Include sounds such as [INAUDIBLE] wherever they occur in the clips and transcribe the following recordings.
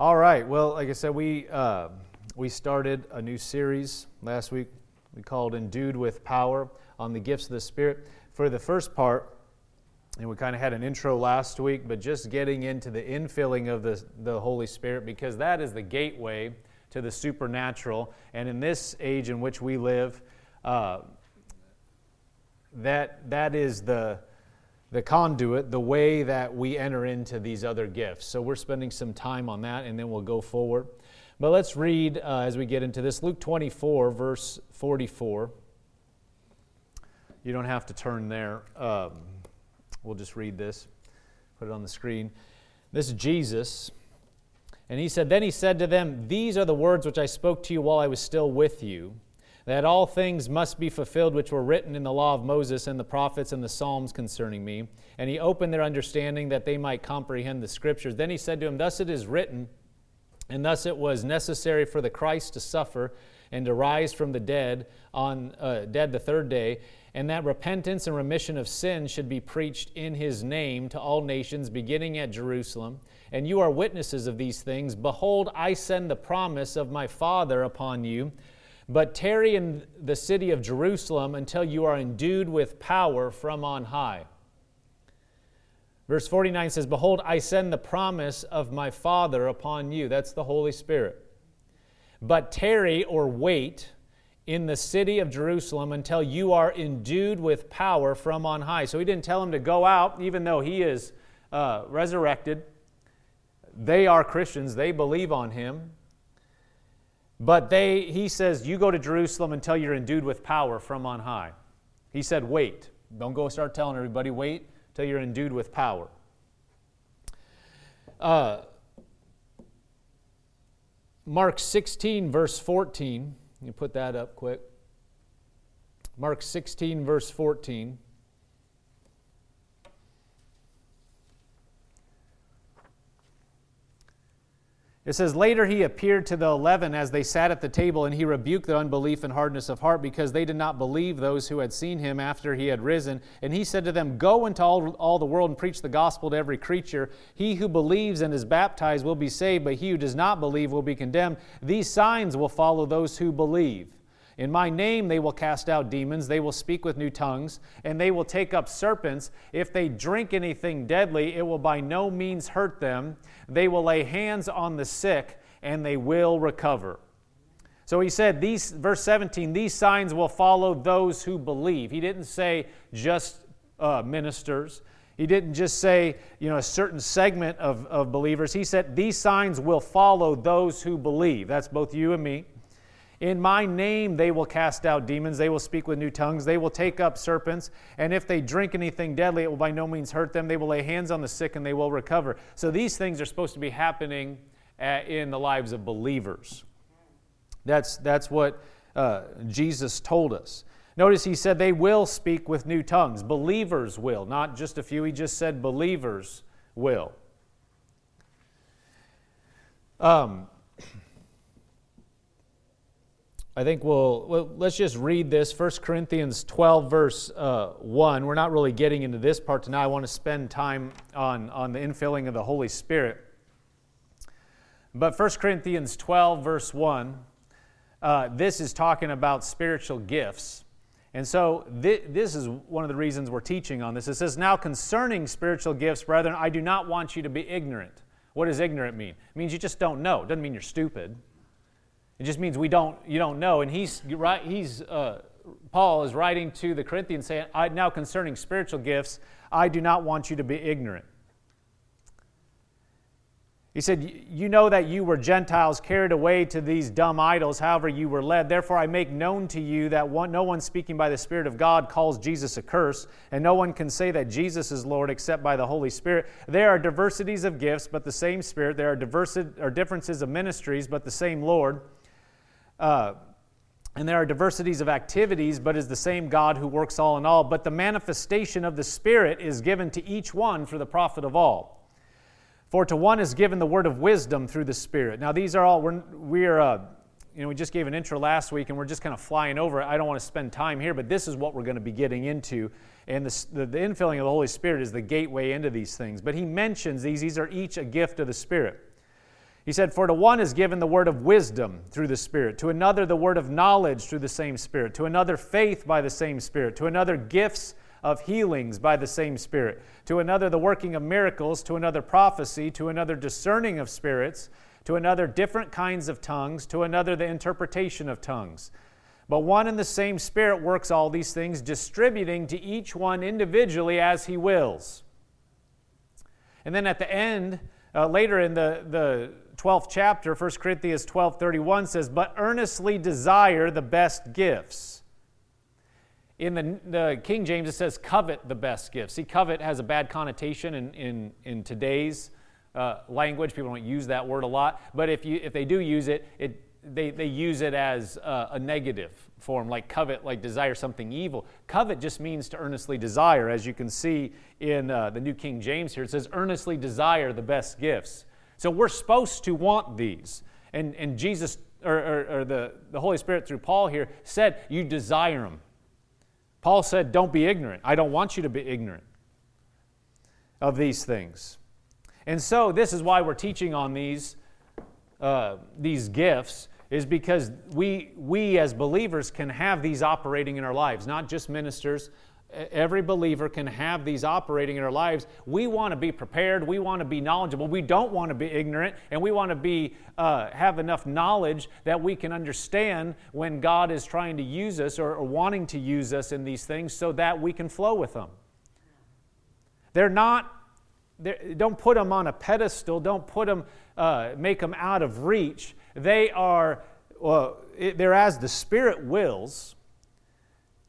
All right. Well, like I said, we uh, we started a new series last week. We called "Endued with Power" on the gifts of the Spirit. For the first part, and we kind of had an intro last week, but just getting into the infilling of the the Holy Spirit because that is the gateway to the supernatural. And in this age in which we live, uh, that that is the the conduit, the way that we enter into these other gifts. So we're spending some time on that, and then we'll go forward. But let's read uh, as we get into this Luke 24, verse 44. You don't have to turn there. Um, we'll just read this, put it on the screen. This is Jesus. And he said, Then he said to them, These are the words which I spoke to you while I was still with you that all things must be fulfilled which were written in the law of Moses and the prophets and the Psalms concerning me. And he opened their understanding that they might comprehend the scriptures. Then he said to him, Thus it is written, and thus it was necessary for the Christ to suffer and to rise from the dead on uh, dead the third day, and that repentance and remission of sins should be preached in his name to all nations, beginning at Jerusalem. And you are witnesses of these things. Behold, I send the promise of my Father upon you. But tarry in the city of Jerusalem until you are endued with power from on high. Verse 49 says, Behold, I send the promise of my Father upon you. That's the Holy Spirit. But tarry or wait in the city of Jerusalem until you are endued with power from on high. So he didn't tell him to go out, even though he is uh, resurrected. They are Christians, they believe on him. But they, he says, you go to Jerusalem until you're endued with power from on high. He said, wait. Don't go start telling everybody, wait till you're endued with power. Uh, Mark 16, verse 14. You put that up quick. Mark 16, verse 14. It says, Later he appeared to the eleven as they sat at the table, and he rebuked their unbelief and hardness of heart because they did not believe those who had seen him after he had risen. And he said to them, Go into all, all the world and preach the gospel to every creature. He who believes and is baptized will be saved, but he who does not believe will be condemned. These signs will follow those who believe. In my name they will cast out demons, they will speak with new tongues, and they will take up serpents. If they drink anything deadly, it will by no means hurt them. They will lay hands on the sick, and they will recover. So he said, these, verse 17, these signs will follow those who believe. He didn't say just uh, ministers. He didn't just say, you know, a certain segment of, of believers. He said, these signs will follow those who believe. That's both you and me. In my name they will cast out demons, they will speak with new tongues, they will take up serpents, and if they drink anything deadly, it will by no means hurt them. They will lay hands on the sick and they will recover. So these things are supposed to be happening uh, in the lives of believers. That's, that's what uh, Jesus told us. Notice he said they will speak with new tongues. Believers will, not just a few. He just said believers will. Um, I think we'll, well, let's just read this 1 Corinthians 12, verse uh, 1. We're not really getting into this part tonight. I want to spend time on, on the infilling of the Holy Spirit. But 1 Corinthians 12, verse 1, uh, this is talking about spiritual gifts. And so th- this is one of the reasons we're teaching on this. It says, Now concerning spiritual gifts, brethren, I do not want you to be ignorant. What does ignorant mean? It means you just don't know. It doesn't mean you're stupid. It just means we don't, you don't know. And he's, right, he's uh, Paul is writing to the Corinthians saying, Now concerning spiritual gifts, I do not want you to be ignorant. He said, You know that you were Gentiles carried away to these dumb idols, however you were led. Therefore, I make known to you that one, no one speaking by the Spirit of God calls Jesus a curse, and no one can say that Jesus is Lord except by the Holy Spirit. There are diversities of gifts, but the same Spirit. There are, diversi- or differences of ministries, but the same Lord. Uh, and there are diversities of activities, but is the same God who works all in all. But the manifestation of the Spirit is given to each one for the profit of all. For to one is given the word of wisdom through the Spirit. Now, these are all, we're, we're uh, you know, we just gave an intro last week and we're just kind of flying over it. I don't want to spend time here, but this is what we're going to be getting into. And the, the, the infilling of the Holy Spirit is the gateway into these things. But he mentions these, these are each a gift of the Spirit. He said, For to one is given the word of wisdom through the Spirit, to another the word of knowledge through the same Spirit, to another faith by the same Spirit, to another gifts of healings by the same Spirit, to another the working of miracles, to another prophecy, to another discerning of spirits, to another different kinds of tongues, to another the interpretation of tongues. But one and the same Spirit works all these things, distributing to each one individually as he wills. And then at the end, uh, later in the, the 12th chapter, 1 Corinthians 12 31 says, But earnestly desire the best gifts. In the, the, King James, it says, covet the best gifts. See, covet has a bad connotation in, in, in today's uh, language. People don't use that word a lot. But if, you, if they do use it, it they, they use it as uh, a negative form, like covet, like desire something evil. Covet just means to earnestly desire. As you can see in uh, the New King James here, it says, earnestly desire the best gifts. So we're supposed to want these. And, and Jesus, or, or, or the, the Holy Spirit through Paul here, said, You desire them. Paul said, Don't be ignorant. I don't want you to be ignorant of these things. And so, this is why we're teaching on these, uh, these gifts, is because we, we as believers can have these operating in our lives, not just ministers. Every believer can have these operating in our lives. We want to be prepared. We want to be knowledgeable. We don't want to be ignorant, and we want to be uh, have enough knowledge that we can understand when God is trying to use us or, or wanting to use us in these things, so that we can flow with them. They're not. They're, don't put them on a pedestal. Don't put them. Uh, make them out of reach. They are. Well, it, they're as the Spirit wills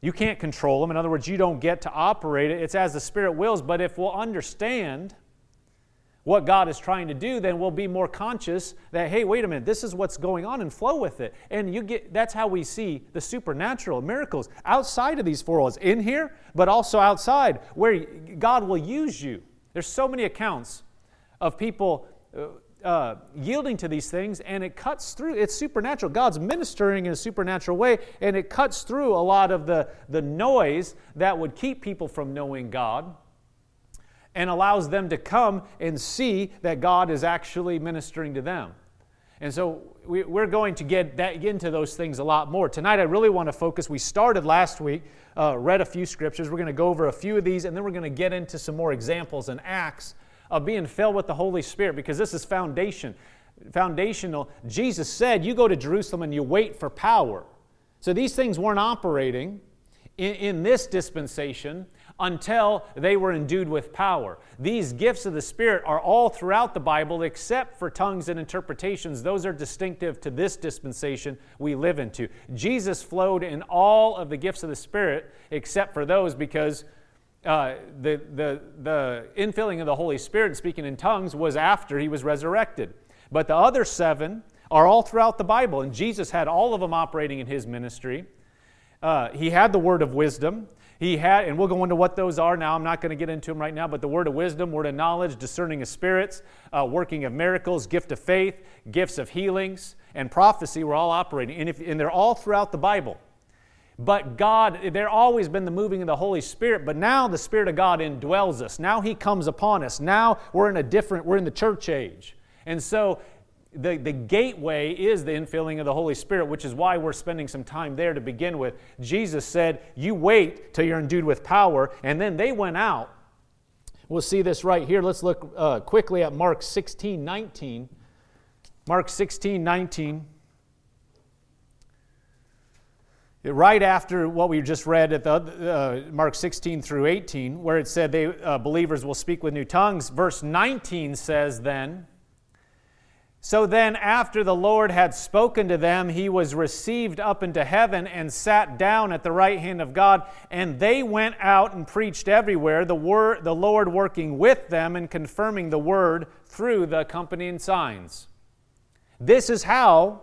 you can't control them. In other words, you don't get to operate it. It's as the Spirit wills. But if we'll understand what God is trying to do, then we'll be more conscious that, hey, wait a minute, this is what's going on and flow with it. And you get that's how we see the supernatural miracles outside of these four walls, in here, but also outside, where God will use you. There's so many accounts of people uh, uh, yielding to these things, and it cuts through. It's supernatural. God's ministering in a supernatural way, and it cuts through a lot of the, the noise that would keep people from knowing God and allows them to come and see that God is actually ministering to them. And so we, are going to get that, into those things a lot more. Tonight, I really want to focus. We started last week, uh, read a few scriptures. We're going to go over a few of these, and then we're going to get into some more examples and acts of being filled with the Holy Spirit because this is foundation. Foundational. Jesus said, You go to Jerusalem and you wait for power. So these things weren't operating in, in this dispensation until they were endued with power. These gifts of the Spirit are all throughout the Bible except for tongues and interpretations. Those are distinctive to this dispensation we live into. Jesus flowed in all of the gifts of the Spirit except for those because uh, the, the, the infilling of the Holy Spirit, speaking in tongues, was after he was resurrected. But the other seven are all throughout the Bible, and Jesus had all of them operating in his ministry. Uh, he had the word of wisdom. He had, and we'll go into what those are now. I'm not going to get into them right now, but the word of wisdom, word of knowledge, discerning of spirits, uh, working of miracles, gift of faith, gifts of healings, and prophecy were all operating. And, if, and they're all throughout the Bible. But God, there always been the moving of the Holy Spirit, but now the Spirit of God indwells us. Now He comes upon us. Now we're in a different, we're in the church age. And so the, the gateway is the infilling of the Holy Spirit, which is why we're spending some time there to begin with. Jesus said, You wait till you're endued with power. And then they went out. We'll see this right here. Let's look uh, quickly at Mark 16 19. Mark 16 19 right after what we just read at the, uh, Mark 16 through 18, where it said they, uh, believers will speak with new tongues, verse 19 says then, So then, after the Lord had spoken to them, he was received up into heaven and sat down at the right hand of God. And they went out and preached everywhere, the, word, the Lord working with them and confirming the word through the accompanying signs. This is how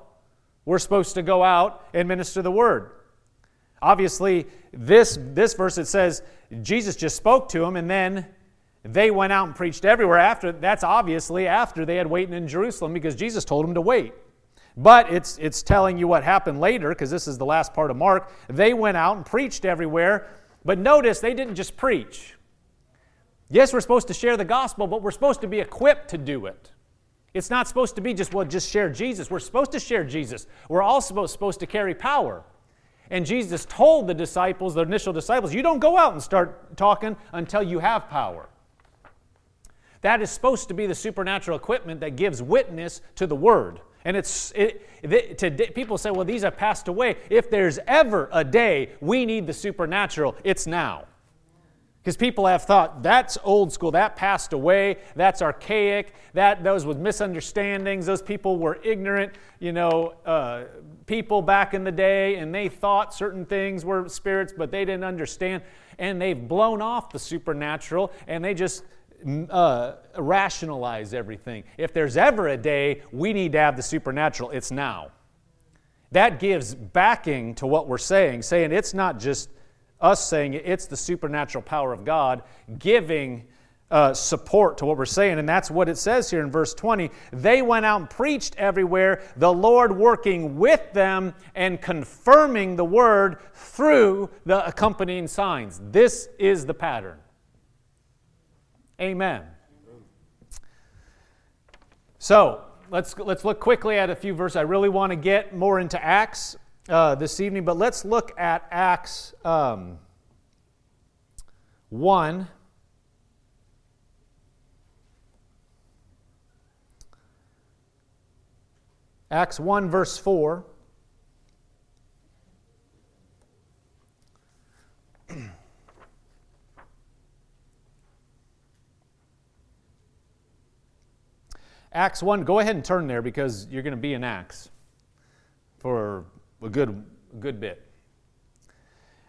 we're supposed to go out and minister the word. Obviously, this, this verse it says Jesus just spoke to them and then they went out and preached everywhere after that's obviously after they had waited in Jerusalem because Jesus told them to wait. But it's, it's telling you what happened later because this is the last part of Mark. They went out and preached everywhere, but notice they didn't just preach. Yes, we're supposed to share the gospel, but we're supposed to be equipped to do it. It's not supposed to be just, well, just share Jesus. We're supposed to share Jesus. We're also supposed to carry power. And Jesus told the disciples, the initial disciples, you don't go out and start talking until you have power. That is supposed to be the supernatural equipment that gives witness to the word. And it's it, it, people say, well, these have passed away. If there's ever a day we need the supernatural, it's now. Because people have thought that's old school, that passed away, that's archaic, that those with misunderstandings, those people were ignorant, you know, uh, people back in the day, and they thought certain things were spirits, but they didn't understand, and they've blown off the supernatural, and they just uh, rationalize everything. If there's ever a day we need to have the supernatural, it's now. That gives backing to what we're saying, saying it's not just us saying it, it's the supernatural power of God giving uh, support to what we're saying. And that's what it says here in verse 20. They went out and preached everywhere, the Lord working with them and confirming the word through the accompanying signs. This is the pattern. Amen. So let's, let's look quickly at a few verses. I really want to get more into Acts uh, this evening, but let's look at Acts um, 1. Acts 1, verse 4. [CLEARS THROAT] Acts 1, go ahead and turn there because you're going to be in Acts for a good, a good bit.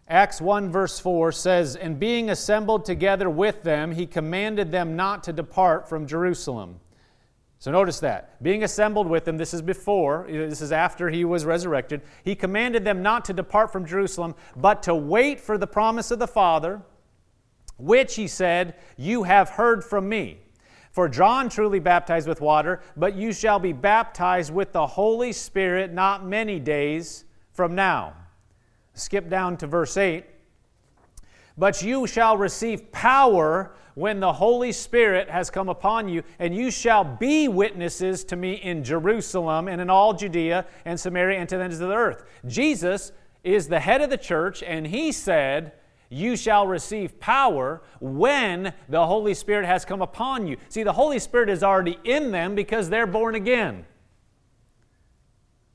Acts 1, verse 4 says, And being assembled together with them, he commanded them not to depart from Jerusalem. So notice that. Being assembled with them, this is before, this is after he was resurrected. He commanded them not to depart from Jerusalem, but to wait for the promise of the Father, which he said, You have heard from me. For John truly baptized with water, but you shall be baptized with the Holy Spirit not many days from now. Skip down to verse 8. But you shall receive power when the Holy Spirit has come upon you, and you shall be witnesses to me in Jerusalem and in all Judea and Samaria and to the ends of the earth. Jesus is the head of the church, and he said, you shall receive power when the Holy Spirit has come upon you. See, the Holy Spirit is already in them because they're born again.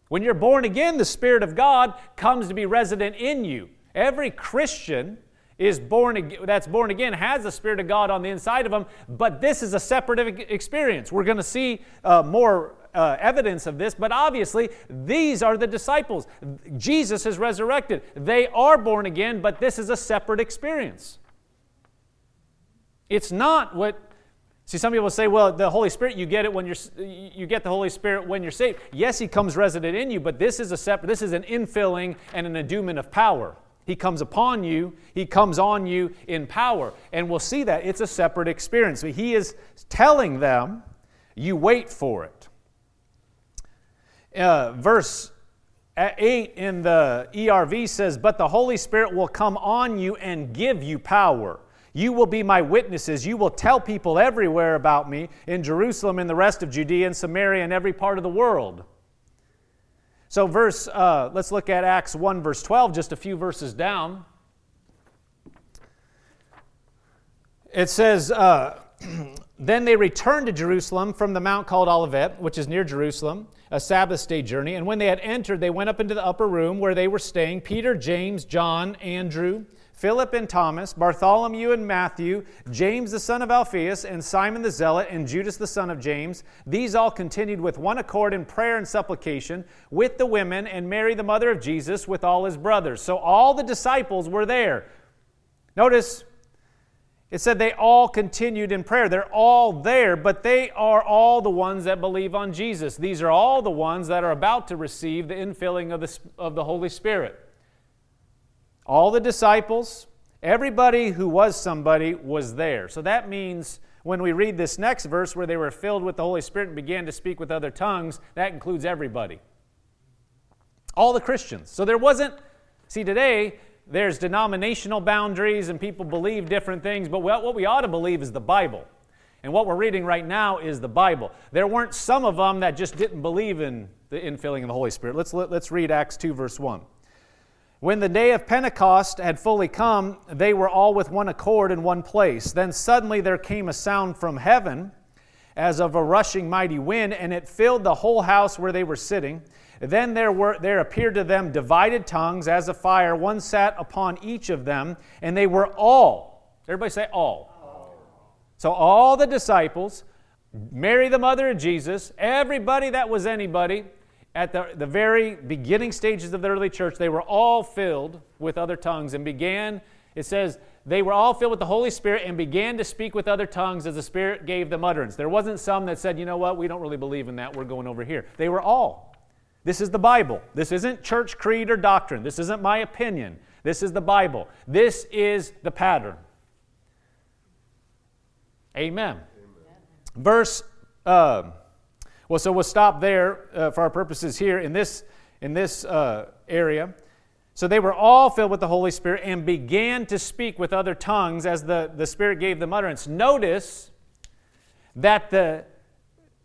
When you're born again, the Spirit of God comes to be resident in you. Every Christian is born that's born again has the spirit of god on the inside of them but this is a separate experience we're going to see uh, more uh, evidence of this, but obviously these are the disciples. Jesus is resurrected. They are born again, but this is a separate experience. It's not what See, some people say, well, the Holy Spirit, you get it when you're, you get the Holy Spirit when you're saved. Yes, He comes resident in you, but this is a separate, this is an infilling and an endowment of power. He comes upon you, He comes on you in power. And we'll see that it's a separate experience. But He is telling them, you wait for it uh, verse 8 in the ERV says, But the Holy Spirit will come on you and give you power. You will be my witnesses. You will tell people everywhere about me in Jerusalem in the rest of Judea and Samaria and every part of the world. So, verse, uh, let's look at Acts 1, verse 12, just a few verses down. It says, uh, [CLEARS THROAT] Then they returned to Jerusalem from the mount called Olivet, which is near Jerusalem a Sabbath day journey. And when they had entered, they went up into the upper room where they were staying Peter, James, John, Andrew, Philip and Thomas, Bartholomew and Matthew, James the son of Alphaeus, and Simon the Zealot, and Judas the son of James. These all continued with one accord in prayer and supplication with the women, and Mary the mother of Jesus with all his brothers. So all the disciples were there. Notice it said they all continued in prayer. They're all there, but they are all the ones that believe on Jesus. These are all the ones that are about to receive the infilling of the, of the Holy Spirit. All the disciples, everybody who was somebody was there. So that means when we read this next verse where they were filled with the Holy Spirit and began to speak with other tongues, that includes everybody. All the Christians. So there wasn't, see, today, there's denominational boundaries and people believe different things, but what we ought to believe is the Bible. And what we're reading right now is the Bible. There weren't some of them that just didn't believe in the infilling of the Holy Spirit. Let's, let, us let us read Acts 2, verse 1. When the day of Pentecost had fully come, they were all with one accord in one place. Then suddenly there came a sound from heaven as of a rushing mighty wind, and it filled the whole house where they were sitting. Then there, were, there appeared to them divided tongues as a fire. One sat upon each of them, and they were all, everybody say all. all. So all the disciples, Mary, the mother of Jesus, everybody that was anybody, at the, the very beginning stages of the early church, they were all filled with other tongues and began, it says, they were all filled with the Holy Spirit and began to speak with other tongues as the Spirit gave them utterance. There wasn't some that said, you know what, we don't really believe in that, we're going over here. They were all. This is the Bible. This isn't church creed or doctrine. This isn't my opinion. This is the Bible. This is the pattern. Amen. Amen. Verse, uh, well, so we'll stop there uh, for our purposes here in this, in this uh, area. So they were all filled with the Holy Spirit and began to speak with other tongues as the, the Spirit gave them utterance. Notice that the,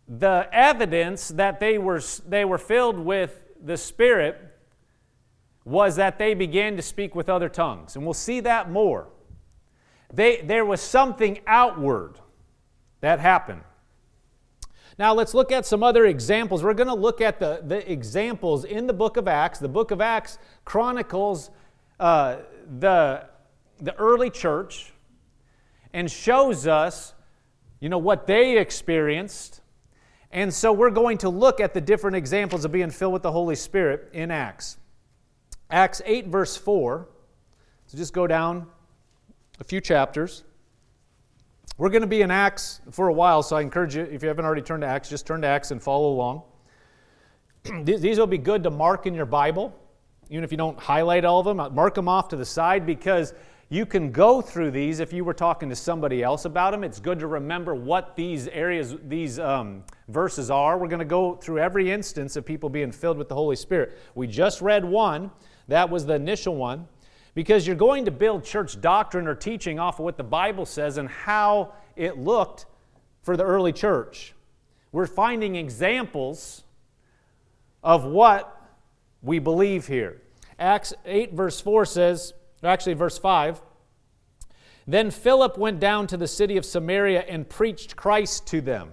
the evidence that they were, they were filled with the Spirit was that they began to speak with other tongues. And we'll see that more. They, there was something outward that happened. Now, let's look at some other examples. We're going to look at the, the examples in the book of Acts. The book of Acts chronicles uh, the, the early church and shows us, you know, what they experienced. And so we're going to look at the different examples of being filled with the Holy Spirit in Acts. Acts 8, verse 4. So just go down a few chapters. We're going to be in Acts for a while, so I encourage you, if you haven't already turned to Acts, just turn to Acts and follow along. [CLEARS THROAT] These will be good to mark in your Bible, even if you don't highlight all of them. Mark them off to the side because you can go through these if you were talking to somebody else about them. It's good to remember what these areas, these um, verses are. We're going to go through every instance of people being filled with the Holy Spirit. We just read one, that was the initial one because you're going to build church doctrine or teaching off of what the Bible says and how it looked for the early church. We're finding examples of what we believe here. Acts 8, verse 4 says, actually, verse 5 Then Philip went down to the city of Samaria and preached Christ to them.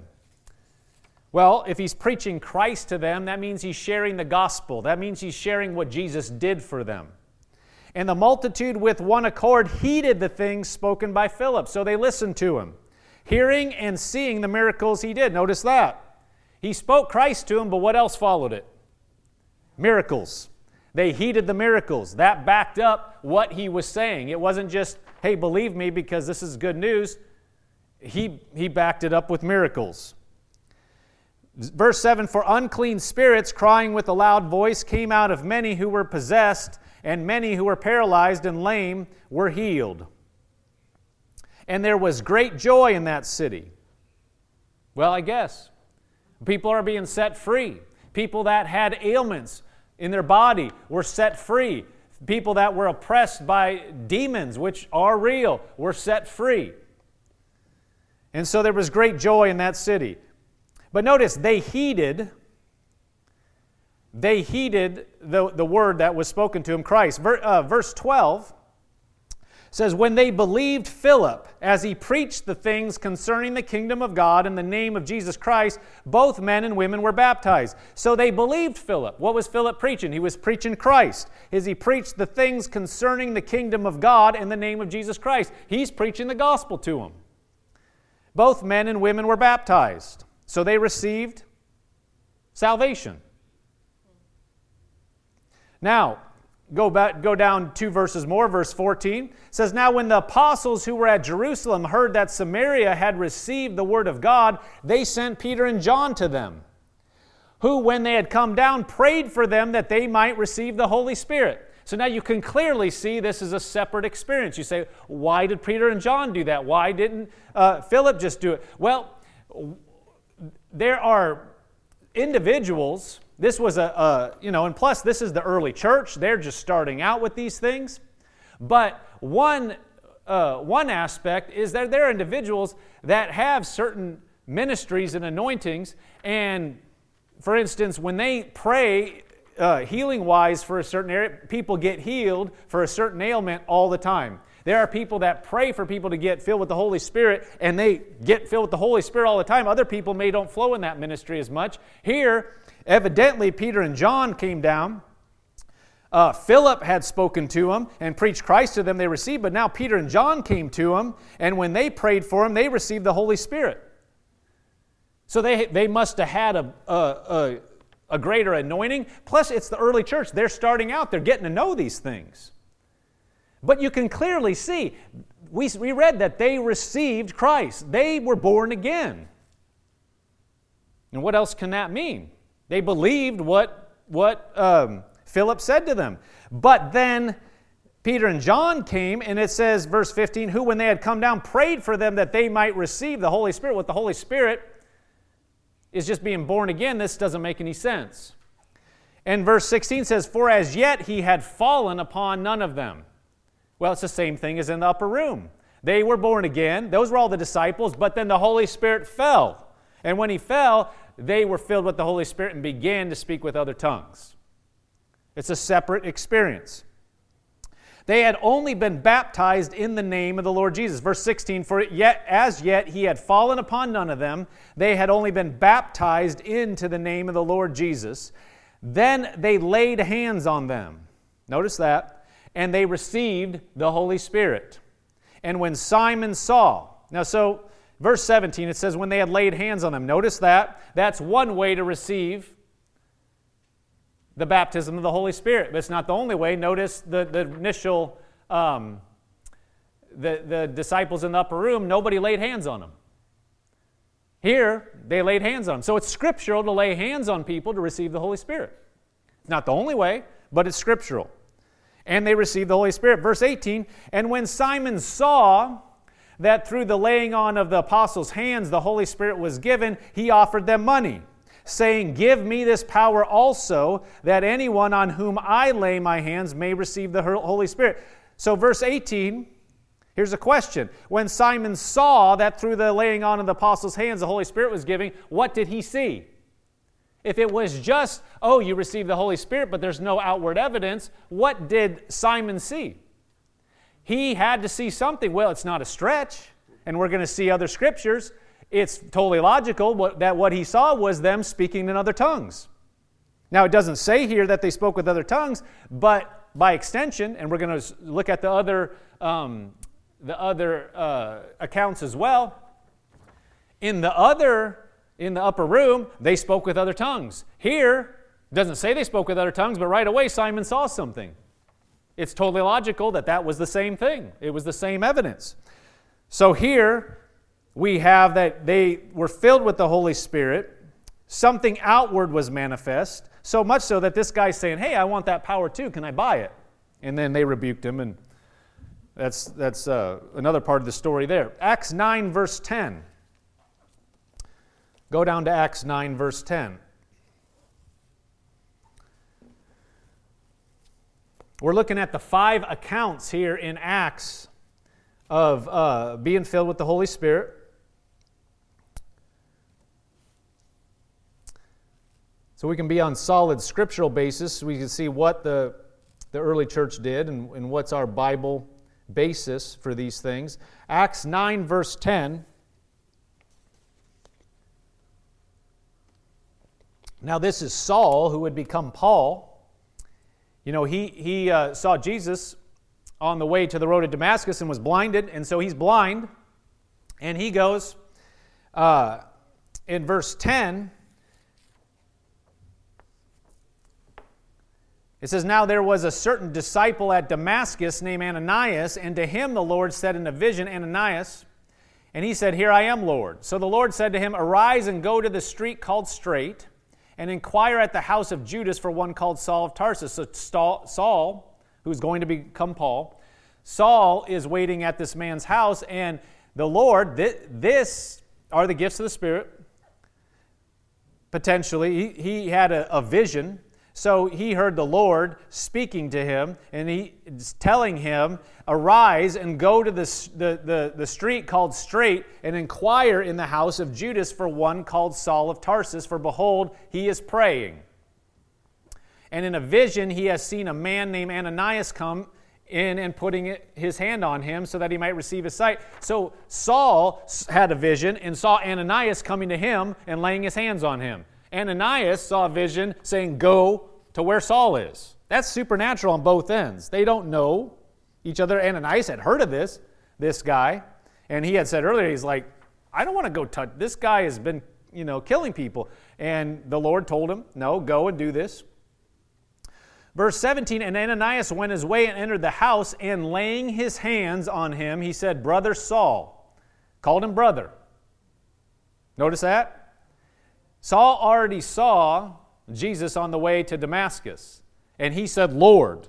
Well, if he's preaching Christ to them, that means he's sharing the gospel. That means he's sharing what Jesus did for them. And the multitude with one accord heeded the things spoken by Philip. So they listened to him, hearing and seeing the miracles he did. Notice that. He spoke Christ to him, but what else followed it? Miracles. They heeded the miracles. That backed up what he was saying. It wasn't just, hey, believe me because this is good news. He, he backed it up with miracles. Verse 7 For unclean spirits, crying with a loud voice, came out of many who were possessed and many who were paralyzed and lame were healed. And there was great joy in that city. Well, I guess. People are being set free. People that had ailments in their body were set free. People that were oppressed by demons, which are real, were set free. And so there was great joy in that city. But notice, they heeded they heeded the, the word that was spoken to him, Christ. Ver, uh, verse 12 says, When they believed Philip as he preached the things concerning the kingdom of God in the name of Jesus Christ, both men and women were baptized. So they believed Philip. What was Philip preaching? He was preaching Christ. As he preached the things concerning the kingdom of God in the name of Jesus Christ, he's preaching the gospel to them. Both men and women were baptized. So they received salvation. Now, go back go down two verses more. Verse 14 says now when the apostles who were at jerusalem heard that samaria had received the word of god they sent peter and john to them who when they had come down prayed for them that they might receive the holy spirit. So now you can clearly see this is a separate experience. You say why did peter and john do that? Why didn't uh, philip just do it? Well there are individuals this was a, a, you know, and plus, this is the early church. They're just starting out with these things. But one uh, one aspect is that there are individuals that have certain ministries and anointings, and for instance, when they pray uh, healing wise for a certain area, people get healed for a certain ailment all the time. There are people that pray for people to get filled with the Holy Spirit, and they get filled with the Holy Spirit all the time. Other people may don't flow in that ministry as much. Here, evidently, Peter and John came down. Uh, Philip had spoken to them and preached Christ to them, they received, but now Peter and John came to them, and when they prayed for him, they received the Holy Spirit. So they, they must have had a, a, a, a greater anointing. Plus, it's the early church. They're starting out, they're getting to know these things. But you can clearly see, we, we read that they received Christ, they were born again. And what else can that mean? They believed what, what um, Philip said to them. But then Peter and John came, and it says, verse 15, who, when they had come down, prayed for them that they might receive the Holy Spirit. What the Holy Spirit is just being born again, this doesn't make any sense. And verse 16 says, For as yet he had fallen upon none of them. Well, it's the same thing as in the upper room. They were born again, those were all the disciples, but then the Holy Spirit fell. And when he fell, they were filled with the Holy Spirit and began to speak with other tongues. It's a separate experience. They had only been baptized in the name of the Lord Jesus. Verse 16, for yet as yet he had fallen upon none of them. They had only been baptized into the name of the Lord Jesus. Then they laid hands on them. Notice that. And they received the Holy Spirit. And when Simon saw, now so verse 17 it says when they had laid hands on them. Notice that. That's one way to receive the baptism of the Holy Spirit. But it's not the only way. Notice the, the initial, um, the, the disciples in the upper room, nobody laid hands on them. Here, they laid hands on them. So it's scriptural to lay hands on people to receive the Holy Spirit. It's not the only way, but it's scriptural. And they received the Holy Spirit. Verse 18 And when Simon saw that through the laying on of the apostles' hands the Holy Spirit was given, he offered them money saying, Give me this power also, that anyone on whom I lay my hands may receive the Holy Spirit. So, verse 18, here's a question. When Simon saw that through the laying on of the apostles' hands the Holy Spirit was giving, what did he see? If it was just, oh, you received the Holy Spirit, but there's no outward evidence, what did Simon see? He had to see something. Well, it's not a stretch, and we're going to see other scriptures it's totally logical that what he saw was them speaking in other tongues. Now, it doesn't say here that they spoke with other tongues, but by extension, and we're going to look at the other, um, the other uh, accounts as well. In the other, in the upper room, they spoke with other tongues. Here, doesn't say they spoke with other tongues, but right away Simon saw something. It's totally logical that that was the same thing. It was the same evidence. So here, we have that they were filled with the Holy Spirit. Something outward was manifest, so much so that this guy's saying, Hey, I want that power too. Can I buy it? And then they rebuked him, and that's, that's uh, another part of the story there. Acts 9, verse 10. Go down to Acts 9, verse 10. We're looking at the five accounts here in Acts of uh, being filled with the Holy Spirit. So we can be on solid scriptural basis. We can see what the, the early church did and, and what's our Bible basis for these things. Acts 9, verse 10. Now, this is Saul who would become Paul. You know, he, he uh, saw Jesus on the way to the road to Damascus and was blinded, and so he's blind. And he goes uh, in verse 10 It says, Now there was a certain disciple at Damascus named Ananias, and to him the Lord said in a vision, Ananias. And he said, Here I am, Lord. So the Lord said to him, Arise and go to the street called Straight, and inquire at the house of Judas for one called Saul of Tarsus. So Saul, who's going to become Paul, Saul is waiting at this man's house, and the Lord, this are the gifts of the Spirit. Potentially, he, he had a, a vision So he heard the Lord speaking to him, and he's telling him, Arise and go to the, the, the, the, street called Straight, and inquire in the house of Judas for one called Saul of Tarsus, for behold, he is praying. And in a vision, he has seen a man named Ananias come in and putting his hand on him so that he might receive his sight. So Saul had a vision and saw Ananias coming to him and laying his hands on him. Ananias saw a vision saying, Go to where Saul is. That's supernatural on both ends. They don't know each other. Ananias had heard of this, this guy, and he had said earlier, he's like, I don't want to go touch this guy has been, you know, killing people. And the Lord told him, No, go and do this. Verse 17, and Ananias went his way and entered the house, and laying his hands on him, he said, Brother Saul, called him brother. Notice that? Saul already saw Jesus on the way to Damascus, and he said, Lord.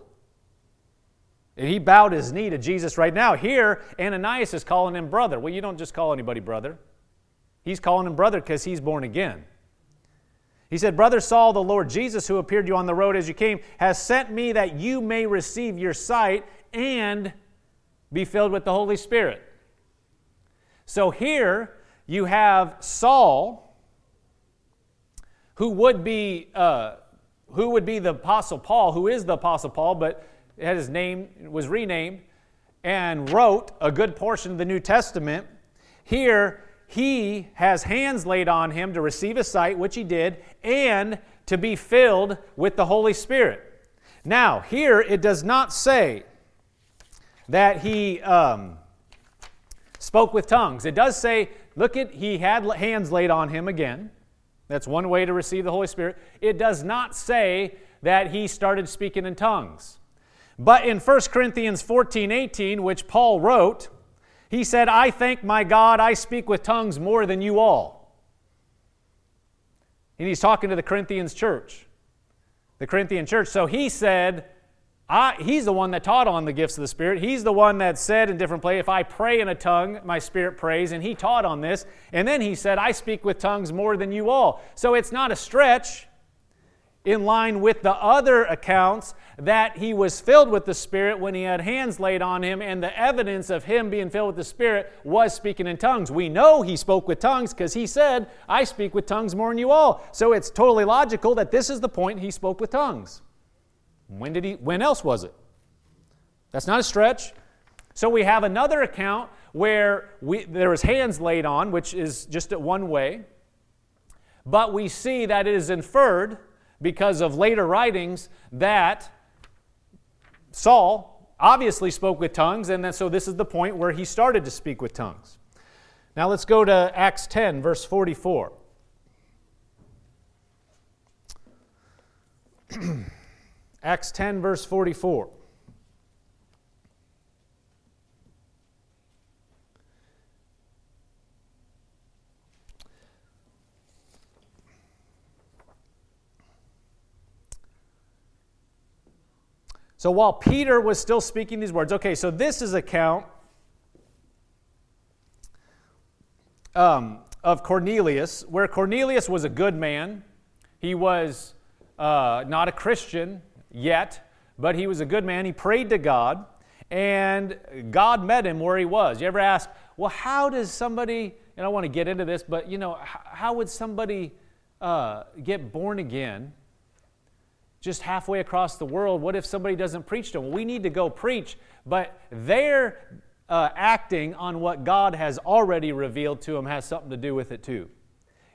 And he bowed his knee to Jesus right now. Here, Ananias is calling him brother. Well, you don't just call anybody brother. He's calling him brother because he's born again. He said, Brother Saul, the Lord Jesus, who appeared to you on the road as you came, has sent me that you may receive your sight and be filled with the Holy Spirit. So here you have Saul who would be, uh, who would be the Apostle Paul, who is the Apostle Paul, but had his name was renamed, and wrote a good portion of the New Testament. Here, he has hands laid on him to receive a sight, which he did, and to be filled with the Holy Spirit. Now, here it does not say that he um, spoke with tongues. It does say, look at, he had hands laid on him again. That's one way to receive the Holy Spirit. It does not say that he started speaking in tongues. But in 1 Corinthians 14 18, which Paul wrote, he said, I thank my God I speak with tongues more than you all. And he's talking to the Corinthians church. The Corinthian church. So he said, I, he's the one that taught on the gifts of the Spirit. He's the one that said in different places, if I pray in a tongue, my spirit prays. And he taught on this. And then he said, I speak with tongues more than you all. So it's not a stretch in line with the other accounts that he was filled with the Spirit when he had hands laid on him, and the evidence of him being filled with the Spirit was speaking in tongues. We know he spoke with tongues because he said, I speak with tongues more than you all. So it's totally logical that this is the point he spoke with tongues. When did he when else was it? That's not a stretch. So we have another account where we, there was hands laid on, which is just one way. But we see that it is inferred because of later writings that Saul obviously spoke with tongues, and so this is the point where he started to speak with tongues. Now let's go to Acts 10, verse 44. [CLEARS THROAT] Acts 10, verse 44. So while Peter was still speaking these words, okay, so this is account um, of Cornelius, where Cornelius was a good man. He was uh, not a Christian, yet, but he was a good man. He prayed to God, and God met him where he was. You ever ask, well, how does somebody, and I want to get into this, but you know, how would somebody uh, get born again just halfway across the world? What if somebody doesn't preach to them? we need to go preach, but they're uh, acting on what God has already revealed to them has something to do with it too.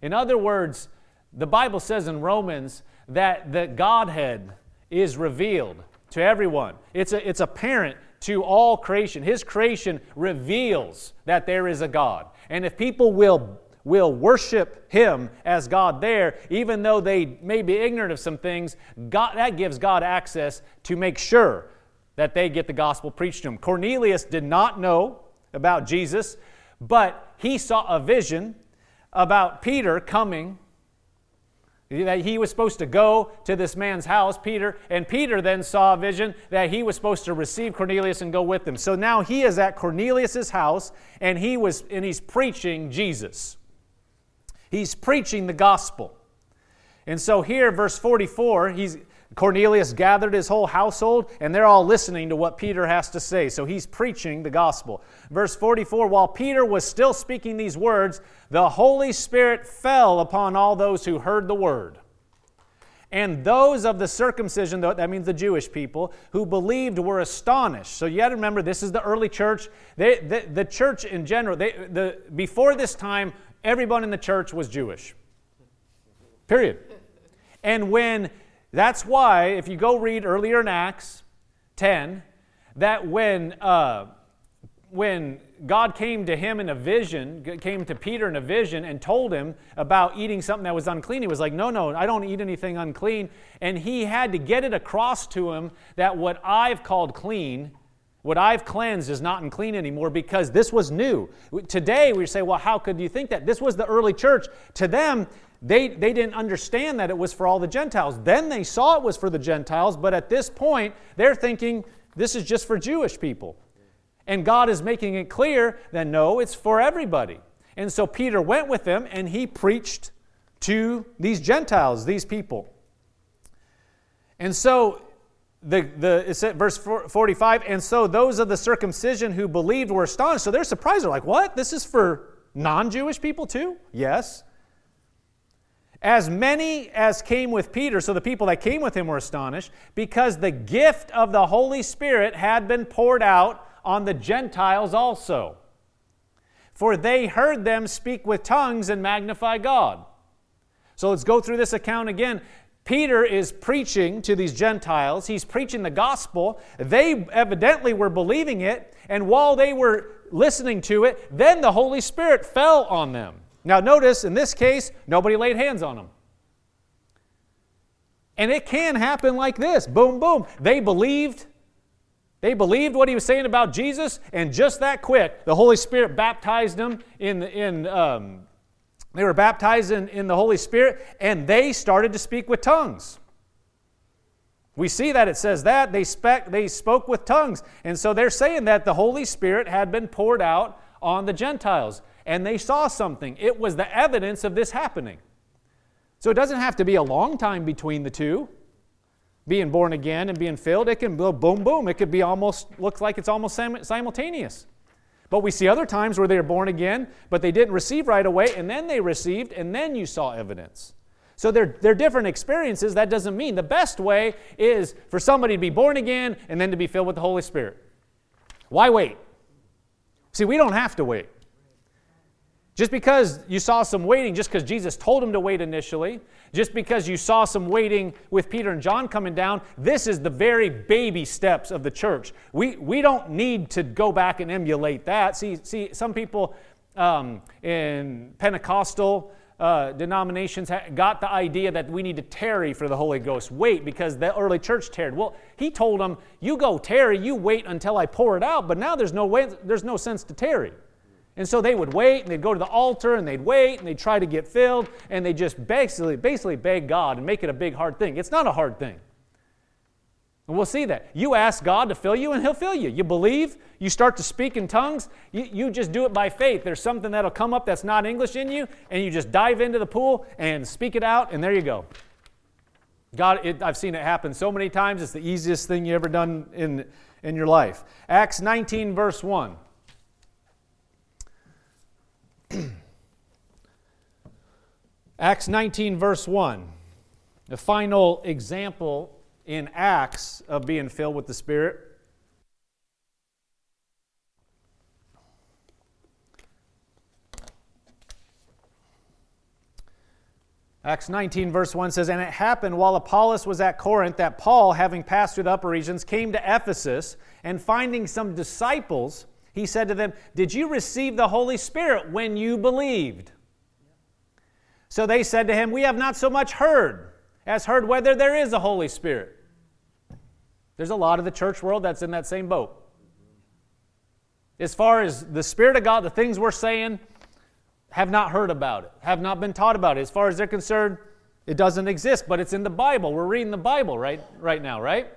In other words, the Bible says in Romans that the Godhead is revealed to everyone. It's, a, it's apparent to all creation. His creation reveals that there is a God. And if people will, will worship Him as God there, even though they may be ignorant of some things, God, that gives God access to make sure that they get the gospel preached to them. Cornelius did not know about Jesus, but he saw a vision about Peter coming that he was supposed to go to this man's house, Peter, and Peter then saw a vision that he was supposed to receive Cornelius and go with him. So now he is at Cornelius's house and he was and he's preaching Jesus. He's preaching the gospel. And so here verse 44, he's Cornelius gathered his whole household, and they're all listening to what Peter has to say. So he's preaching the gospel. Verse 44 While Peter was still speaking these words, the Holy Spirit fell upon all those who heard the word. And those of the circumcision, that means the Jewish people, who believed were astonished. So you got to remember, this is the early church. They, the, the church in general, they, the, before this time, everyone in the church was Jewish. Period. And when, that's why, if you go read earlier in Acts 10, that when, uh, when God came to him in a vision, came to Peter in a vision and told him about eating something that was unclean. He was like, No, no, I don't eat anything unclean. And he had to get it across to him that what I've called clean, what I've cleansed is not unclean anymore because this was new. Today we say, Well, how could you think that? This was the early church. To them, they, they didn't understand that it was for all the Gentiles. Then they saw it was for the Gentiles, but at this point, they're thinking this is just for Jewish people. And God is making it clear that no, it's for everybody. And so Peter went with them and he preached to these Gentiles, these people. And so the, the verse 45, and so those of the circumcision who believed were astonished. So they're surprised. They're like, what? This is for non Jewish people too? Yes. As many as came with Peter, so the people that came with him were astonished, because the gift of the Holy Spirit had been poured out on the Gentiles also. For they heard them speak with tongues and magnify God. So let's go through this account again. Peter is preaching to these Gentiles. He's preaching the gospel. They evidently were believing it. And while they were listening to it, then the Holy Spirit fell on them. Now, notice in this case, nobody laid hands on them. And it can happen like this boom, boom. They believed, they believed what he was saying about Jesus, and just that quick, the Holy Spirit baptized them in, in um, they were baptized in, in the Holy Spirit, and they started to speak with tongues. We see that it says that they, spec, they spoke with tongues. And so they're saying that the Holy Spirit had been poured out on the Gentiles, and they saw something. It was the evidence of this happening. So it doesn't have to be a long time between the two being born again and being filled, it can go boom, boom. It could be almost, looks like it's almost simultaneous. But we see other times where they are born again, but they didn't receive right away, and then they received, and then you saw evidence. So they're, they're different experiences. That doesn't mean the best way is for somebody to be born again and then to be filled with the Holy Spirit. Why wait? See, we don't have to wait. Just because you saw some waiting, just because Jesus told him to wait initially, just because you saw some waiting with Peter and John coming down, this is the very baby steps of the church. We, we don't need to go back and emulate that. See, see some people um, in Pentecostal uh, denominations got the idea that we need to tarry for the Holy Ghost. Wait, because the early church tarried. Well, he told them, You go tarry, you wait until I pour it out, but now there's no, way, there's no sense to tarry. And so they would wait and they'd go to the altar and they'd wait and they'd try to get filled and they just basically, basically beg God and make it a big hard thing. It's not a hard thing. And we'll see that. You ask God to fill you and He'll fill you. You believe, you start to speak in tongues, you, you just do it by faith. There's something that'll come up that's not English in you, and you just dive into the pool and speak it out, and there you go. God, it, I've seen it happen so many times. It's the easiest thing you ever done in, in your life. Acts 19, verse 1. [CLEARS THROAT] Acts 19, verse 1, the final example in Acts of being filled with the Spirit. Acts 19, verse 1 says, And it happened while Apollos was at Corinth that Paul, having passed through the upper regions, came to Ephesus, and finding some disciples, he said to them, Did you receive the Holy Spirit when you believed? So they said to him, We have not so much heard as heard whether there is a Holy Spirit. There's a lot of the church world that's in that same boat. As far as the Spirit of God, the things we're saying, have not heard about it, have not been taught about it. As far as they're concerned, it doesn't exist, but it's in the Bible. We're reading the Bible right, right now, right?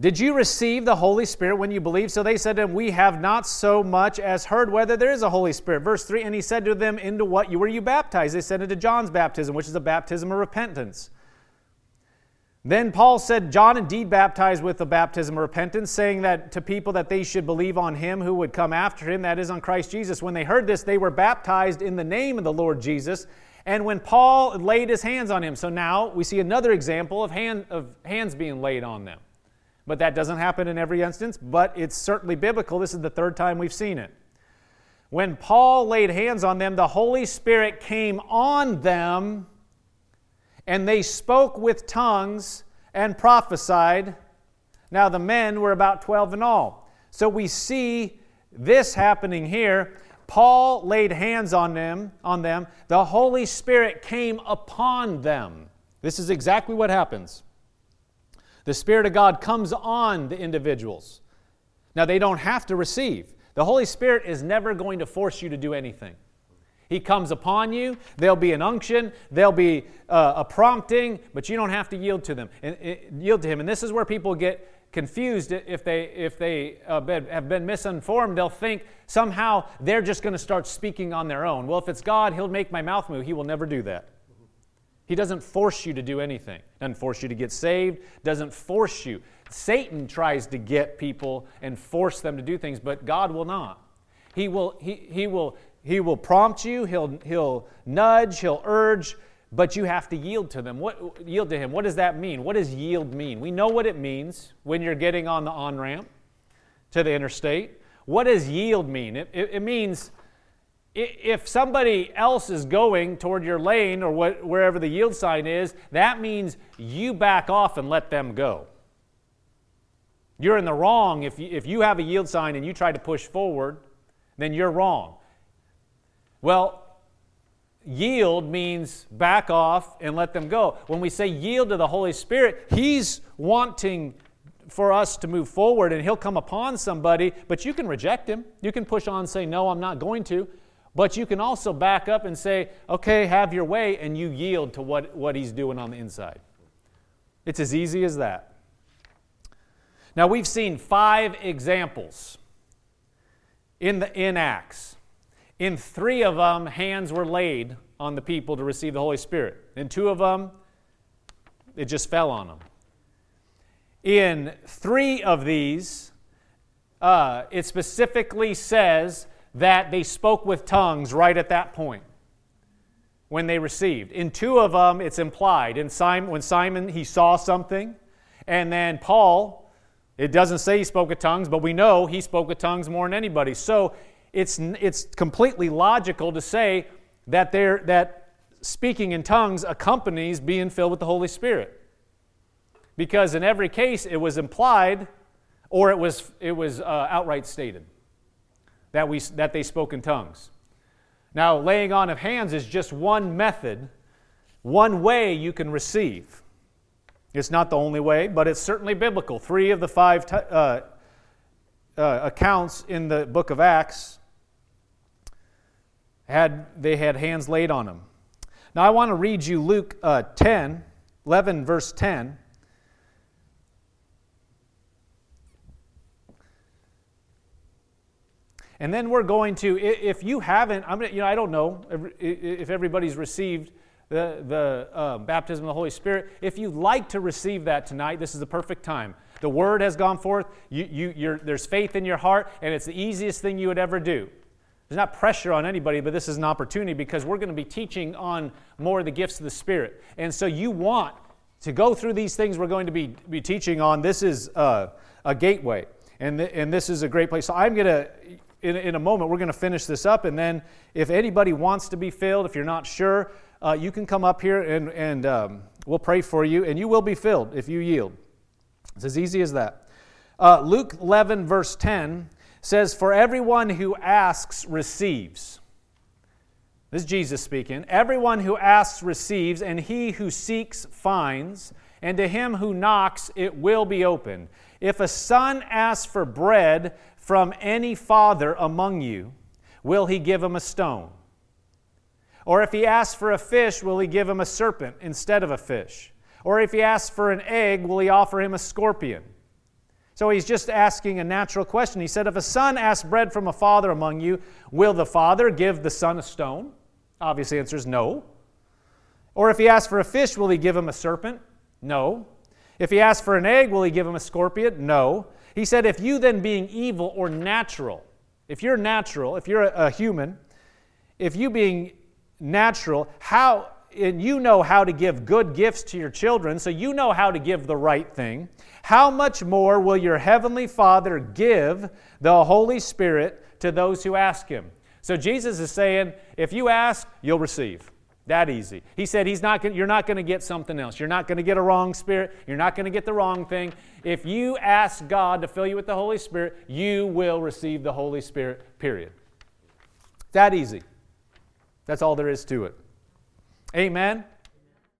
Did you receive the Holy Spirit when you believed? So they said to him, We have not so much as heard whether there is a Holy Spirit. Verse 3 And he said to them, Into what you were you baptized? They said, Into John's baptism, which is a baptism of repentance. Then Paul said, John indeed baptized with the baptism of repentance, saying that to people that they should believe on him who would come after him, that is, on Christ Jesus. When they heard this, they were baptized in the name of the Lord Jesus. And when Paul laid his hands on him, so now we see another example of, hand, of hands being laid on them. But that doesn't happen in every instance, but it's certainly biblical. This is the third time we've seen it. When Paul laid hands on them, the Holy Spirit came on them, and they spoke with tongues and prophesied. Now, the men were about 12 in all. So we see this happening here. Paul laid hands on them, on them. The Holy Spirit came upon them. This is exactly what happens. The Spirit of God comes on the individuals. Now, they don't have to receive. The Holy Spirit is never going to force you to do anything. He comes upon you, there'll be an unction, there'll be uh, a prompting, but you don't have to yield to them and uh, yield to him. And this is where people get confused if they if they uh, have been misinformed. They'll think somehow they're just going to start speaking on their own. Well, if it's God, He'll make my mouth move. He will never do that. He doesn't force you to do anything. Doesn't force you to get saved. Doesn't force you. Satan tries to get people and force them to do things, but God will not. He will, he, he will, he will prompt you, he'll, he'll nudge, he'll urge, but you have to yield to them. What yield to him? What does that mean? What does yield mean? We know what it means when you're getting on the on-ramp to the interstate. What does yield mean? It, it, it means if somebody else is going toward your lane or what, wherever the yield sign is, that means you back off and let them go. You're in the wrong if you, if you have a yield sign and you try to push forward, then you're wrong. Well, yield means back off and let them go. When we say yield to the Holy Spirit, He's wanting for us to move forward and He'll come upon somebody, but you can reject Him. You can push on say, No, I'm not going to. But you can also back up and say, okay, have your way, and you yield to what, what he's doing on the inside. It's as easy as that. Now, we've seen five examples in, the, in Acts. In three of them, hands were laid on the people to receive the Holy Spirit. In two of them, it just fell on them. In three of these, uh, it specifically says that they spoke with tongues right at that point when they received. In two of them, it's implied. In Simon, when Simon he saw something, and then Paul, it doesn't say he spoke with tongues, but we know he spoke with tongues more than anybody. So it's it's completely logical to say that there that speaking in tongues accompanies being filled with the Holy Spirit, because in every case it was implied, or it was it was uh, outright stated that, we, that they spoke in tongues. Now, laying on of hands is just one method, one way you can receive. It's not the only way, but it's certainly biblical. Three of the five t- uh, uh, accounts in the book of Acts had they had hands laid on them. Now, I want to read you Luke uh, 10, 11, verse 10. And then we're going to, if you haven't, I'm gonna, you know, I don't know if everybody's received the, the uh, baptism of the Holy Spirit. If you'd like to receive that tonight, this is the perfect time. The word has gone forth, you, you, there's faith in your heart, and it's the easiest thing you would ever do. There's not pressure on anybody, but this is an opportunity because we're going to be teaching on more of the gifts of the Spirit. And so you want to go through these things we're going to be, be teaching on. This is uh, a gateway, and, th- and this is a great place. So I'm going to in, in a moment, we're going to finish this up. And then, if anybody wants to be filled, if you're not sure, uh, you can come up here and, and um, we'll pray for you, and you will be filled if you yield. It's as easy as that. Uh, Luke 11, verse 10 says, For everyone who asks receives. This is Jesus speaking. Everyone who asks receives, and he who seeks finds, and to him who knocks it will be open. If a son asks for bread, from any father among you, will he give him a stone? Or if he asks for a fish, will he give him a serpent instead of a fish? Or if he asks for an egg, will he offer him a scorpion? So he's just asking a natural question. He said, If a son asks bread from a father among you, will the father give the son a stone? Obvious answer is no. Or if he asks for a fish, will he give him a serpent? No. If he asks for an egg, will he give him a scorpion? No. He said, If you then, being evil or natural, if you're natural, if you're a, a human, if you being natural, how and you know how to give good gifts to your children, so you know how to give the right thing, how much more will your heavenly Father give the Holy Spirit to those who ask him? So Jesus is saying, if you ask, you'll receive. That easy. He said he's not you're not going to get something else. You're not going to get a wrong spirit. You're not going to get the wrong thing. If you ask God to fill you with the Holy Spirit, you will receive the Holy Spirit, period. That easy. That's all there is to it. Amen.